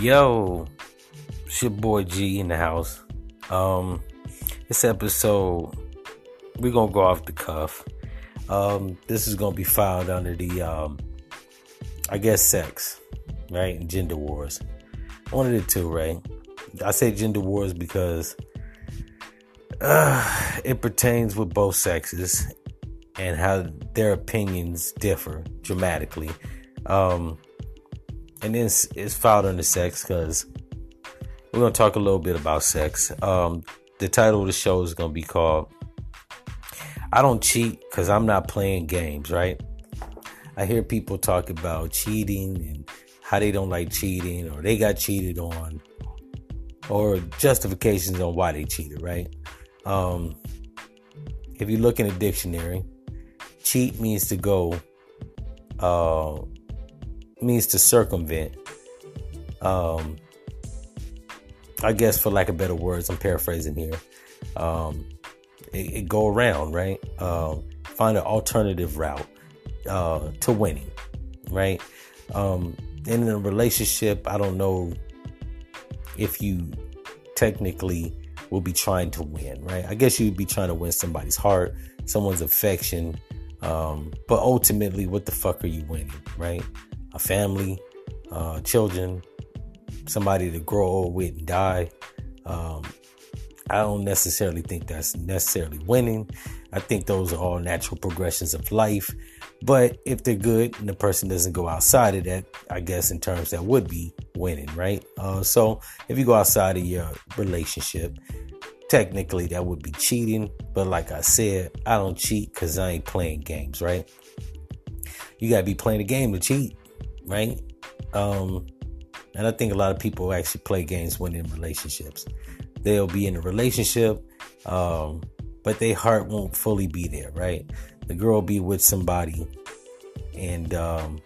Yo, it's your boy G in the house. Um, this episode, we're gonna go off the cuff. Um, this is gonna be filed under the, um, I guess, sex, right, gender wars. One of the two, right? I say gender wars because uh, it pertains with both sexes and how their opinions differ dramatically. Um, and then it's, it's filed under sex because we're to talk a little bit about sex. Um, the title of the show is to be called I Don't Cheat Because I'm Not Playing Games, right? I hear people talk about cheating and how they don't like cheating or they got cheated on or justifications on why they cheated, right? Um, if you look in a dictionary, cheat means to go uh, means to circumvent. Um, I guess for lack of better words, I'm paraphrasing here. Um, it, it go around, right? Um, find an alternative route uh, to winning, right? Um, in a relationship, I don't know if you technically will be trying to win, right? I guess you'd be trying to win somebody's heart, someone's affection. Um, but ultimately, what the fuck are you winning, right? A family, uh, children, somebody to grow old with and die. Um, I don't necessarily think that's necessarily winning. I think those are all natural progressions of life. But if they're good and the person doesn't go outside of that, I guess in terms that would be winning, right? Uh, so if you go outside of your relationship, technically that would be cheating. But like I said, I don't cheat because I ain't playing games, right? You gotta be playing a game to cheat right? Um, and I think a lot of people actually play games when in relationships. They'll be in a relationship, um, but their heart won't fully be there, right? The girl will be with somebody, and um,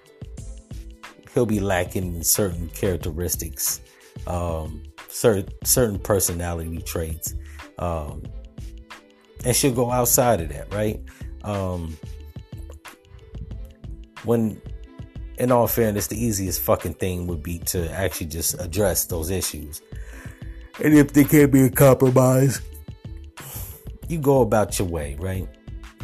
he'll be lacking in certain characteristics, um, certain certain personality traits, um, and she'll go outside of that, right? Um, when in all fairness, the easiest fucking thing would be to actually just address those issues. And if there can't be a compromise, you go about your way, right?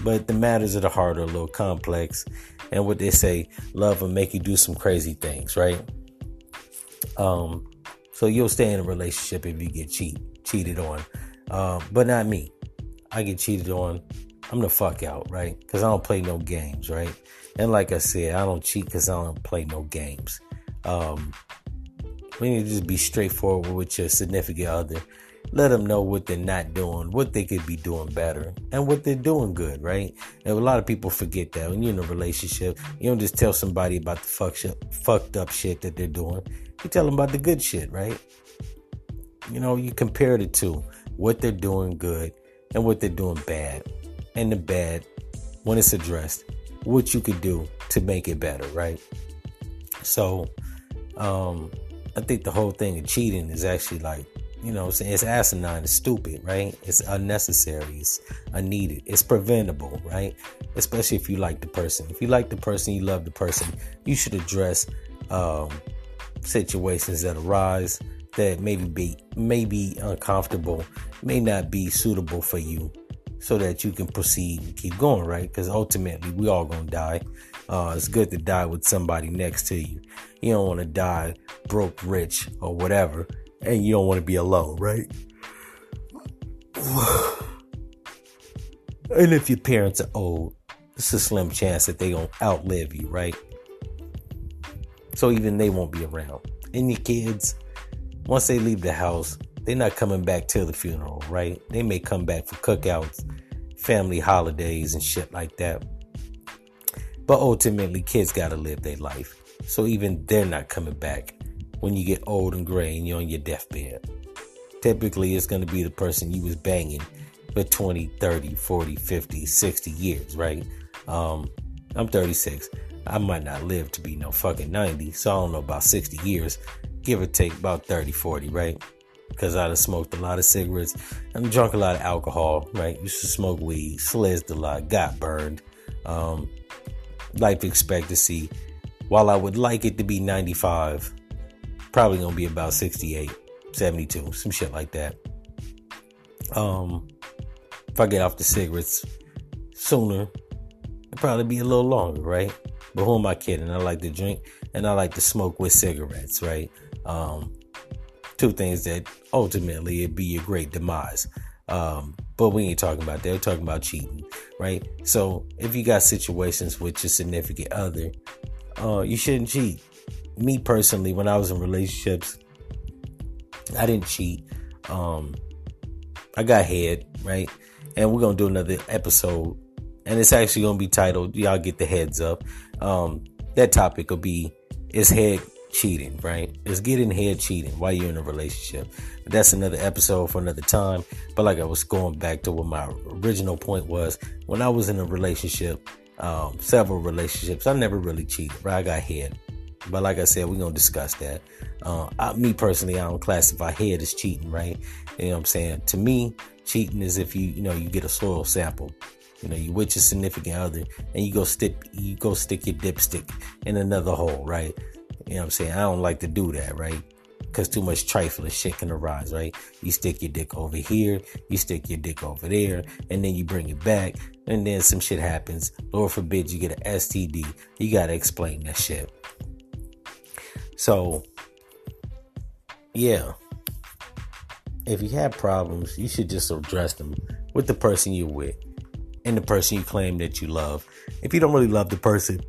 But the matters of the heart are a little complex. And what they say, love will make you do some crazy things, right? Um, so you'll stay in a relationship if you get cheat, cheated on. Um, but not me. I get cheated on. I'm the fuck out, right? Because I don't play no games, right? And like I said, I don't cheat because I don't play no games. Um, we need to just be straightforward with your significant other. Let them know what they're not doing, what they could be doing better, and what they're doing good, right? And a lot of people forget that when you're in a relationship, you don't just tell somebody about the fuck fucked up shit that they're doing. You tell them about the good shit, right? You know, you compare the two, what they're doing good and what they're doing bad. And the bad, when it's addressed, what you could do to make it better, right? So, um, I think the whole thing of cheating is actually like, you know, it's asinine, it's stupid, right? It's unnecessary, it's unneeded, it's preventable, right? Especially if you like the person. If you like the person, you love the person, you should address um, situations that arise that maybe be may be uncomfortable, may not be suitable for you, so that you can proceed and keep going, right? Because ultimately, we all gonna die. Uh, it's good to die with somebody next to you. You don't want to die broke, rich, or whatever, and you don't want to be alone, right? and if your parents are old, it's a slim chance that they gonna outlive you, right? So even they won't be around. And your kids, once they leave the house, they're not coming back to the funeral, right? They may come back for cookouts, family holidays, and shit like that. But ultimately, kids gotta live their life. So even they're not coming back when you get old and gray and you're on your deathbed. Typically, it's gonna be the person you was banging for 20, 30, 40, 50, 60 years, right? Um, I'm 36. I might not live to be no fucking 90, so I don't know about 60 years, give or take about 30, 40, right? Because I done smoked a lot of cigarettes and drunk a lot of alcohol, right? Used to smoke weed, slizzed a lot, got burned. Um, life expectancy, while I would like it to be 95, probably gonna be about 68, 72, some shit like that. Um, if I get off the cigarettes sooner, it'll probably be a little longer, right? But who am I kidding? I like to drink and I like to smoke with cigarettes, right? Um, two things that ultimately it'd be a great demise. Um, but we ain't talking about that. We're talking about cheating, right? So if you got situations with your significant other, uh, you shouldn't cheat. Me personally, when I was in relationships, I didn't cheat. Um, I got head, right? And we're gonna do another episode, and it's actually gonna be titled. Y'all get the heads up. Um, that topic will be is head cheating, right? Is getting head cheating while you're in a relationship. That's another episode for another time. But like I was going back to what my original point was, when I was in a relationship, um, several relationships, I never really cheated, right? I got head. But like I said, we're gonna discuss that. Uh, I, me personally, I don't classify head as cheating, right? You know what I'm saying? To me, cheating is if you, you know, you get a soil sample. You know, you with your significant other and you go stick you go stick your dipstick in another hole, right? You know what I'm saying? I don't like to do that, right? Because too much trifling shit can arise, right? You stick your dick over here, you stick your dick over there, and then you bring it back, and then some shit happens. Lord forbid you get an STD. You gotta explain that shit. So, yeah. If you have problems, you should just address them with the person you're with and the person you claim that you love. If you don't really love the person,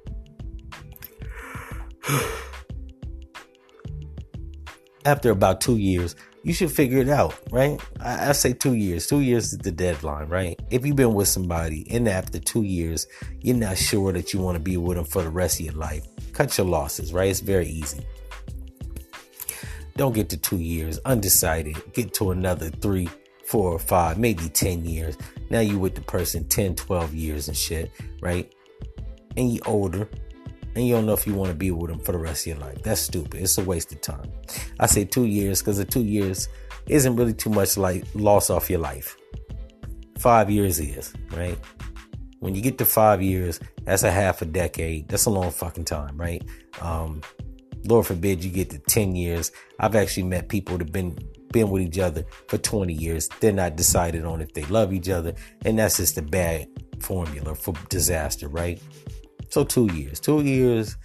after about two years, you should figure it out, right? I, I, say two years. Two years is the deadline, right? If you've been with somebody and after two years, you're not sure that you want to be with them for the rest of your life, cut your losses, right? It's very easy. Don't get to two years undecided. Get to another three, four or five, maybe 10 years. Now you with the person 10, 12 years and shit, right? And you older and you don't know if you want to be with them for the rest of your life. That's stupid. It's a waste of time. I say two years because the two years isn't really too much like loss off your life. Five years is, right? When you get to five years, that's a half a decade. That's a long fucking time, right? Um, Lord forbid you get to 10 years. I've actually met people that have been been with each other for 20 years. They're not decided on if they love each other. And that's just a bad formula for disaster, right? So two years, two years,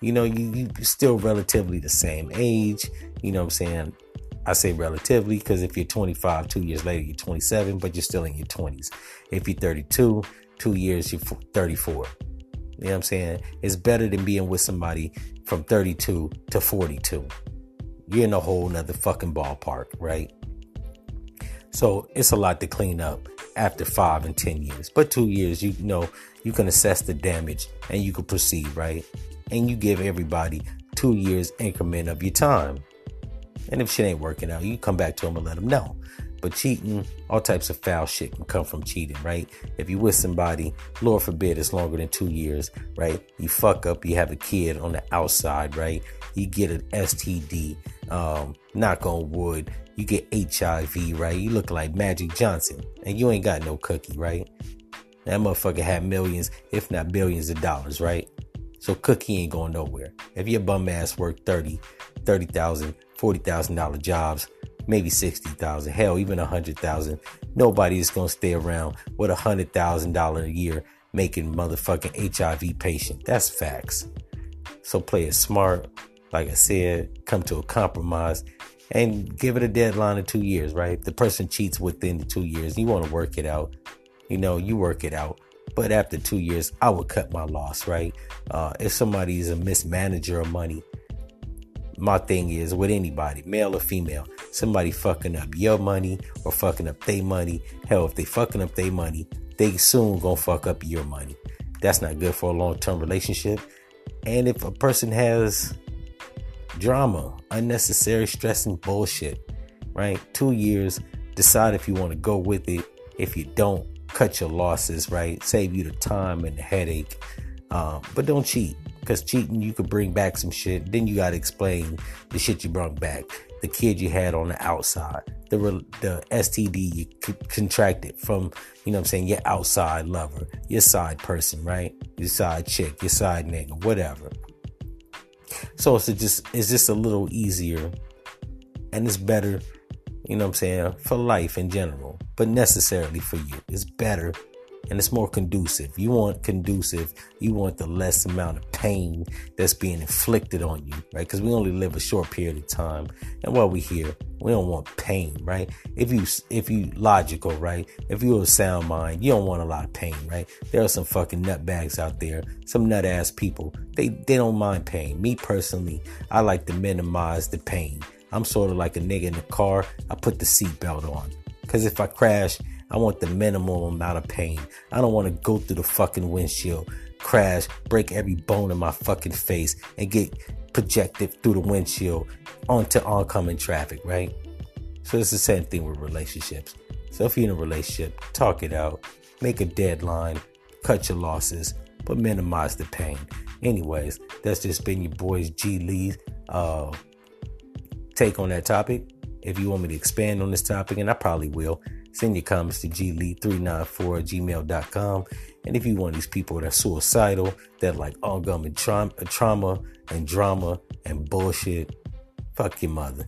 you know, you, you still relatively the same age. You know what I'm saying? I say relatively because if you're 25, two years later, you're 27, but you're still in your 20s. If you're 32, two years, you're 34. You know what I'm saying? It's better than being with somebody from 32 to 42. You're in a whole nother fucking ballpark, right? So it's a lot to clean up after five and 10 years. But two years, you know, you can assess the damage and you can proceed, right? And you give everybody two years increment of your time. And if shit ain't working out, you come back to them and let them know. But cheating, all types of foul shit can come from cheating, right? If you with somebody, Lord forbid, it's longer than two years, right? You fuck up, you have a kid on the outside, right? You get an STD, um, knock on wood, you get HIV, right? You look like Magic Johnson, and you ain't got no cookie, right? That motherfucker had millions, if not billions of dollars, right? So cookie ain't going nowhere. If your bum ass work 30, 30,000, 40,000 dollar jobs, maybe 60,000, hell, even a hundred thousand, nobody is going to stay around with a hundred thousand dollar a year making motherfucking HIV patient. That's facts. So play it smart. Like I said, come to a compromise and give it a deadline of two years, right? The person cheats within the two years, you want to work it out you know, you work it out. But after two years, I would cut my loss, right? Uh, if somebody is a mismanager of money, my thing is with anybody, male or female, somebody fucking up your money or fucking up their money. Hell, if they fucking up their money, they soon gonna fuck up your money. That's not good for a long term relationship. And if a person has drama, unnecessary stress and bullshit, right? Two years, decide if you want to go with it. If you don't, cut your losses, right? Save you the time and the headache. Um, but don't cheat because cheating you could bring back some shit. Then you got to explain the shit you brought back, the kid you had on the outside, the the STD you contracted from, you know what I'm saying, your outside lover, your side person, right? Your side chick, your side nigga, whatever. So it's just it's just a little easier and it's better, you know what I'm saying, for life in general, but necessarily for you. It's better and it's more conducive. You want conducive, you want the less amount of pain that's being inflicted on you, right? Because we only live a short period of time. And while we're here, we don't want pain, right? If you if you logical, right? If you have a sound mind, you don't want a lot of pain, right? There are some fucking nutbags out there, some nut ass people. They they don't mind pain. Me personally, I like to minimize the pain. I'm sort of like a nigga in the car. I put the seatbelt on. Cause if I crash, I want the minimum amount of pain. I don't want to go through the fucking windshield, crash, break every bone in my fucking face, and get projected through the windshield onto oncoming traffic, right? So it's the same thing with relationships. So if you're in a relationship, talk it out, make a deadline, cut your losses, but minimize the pain. Anyways, that's just been your boys G Lee's uh, take on that topic. If you want me to expand on this topic, and I probably will, Send your comments to glee394 at gmail.com. And if you want these people that are suicidal, that like ongoing trauma, trauma and drama and bullshit, fuck your mother.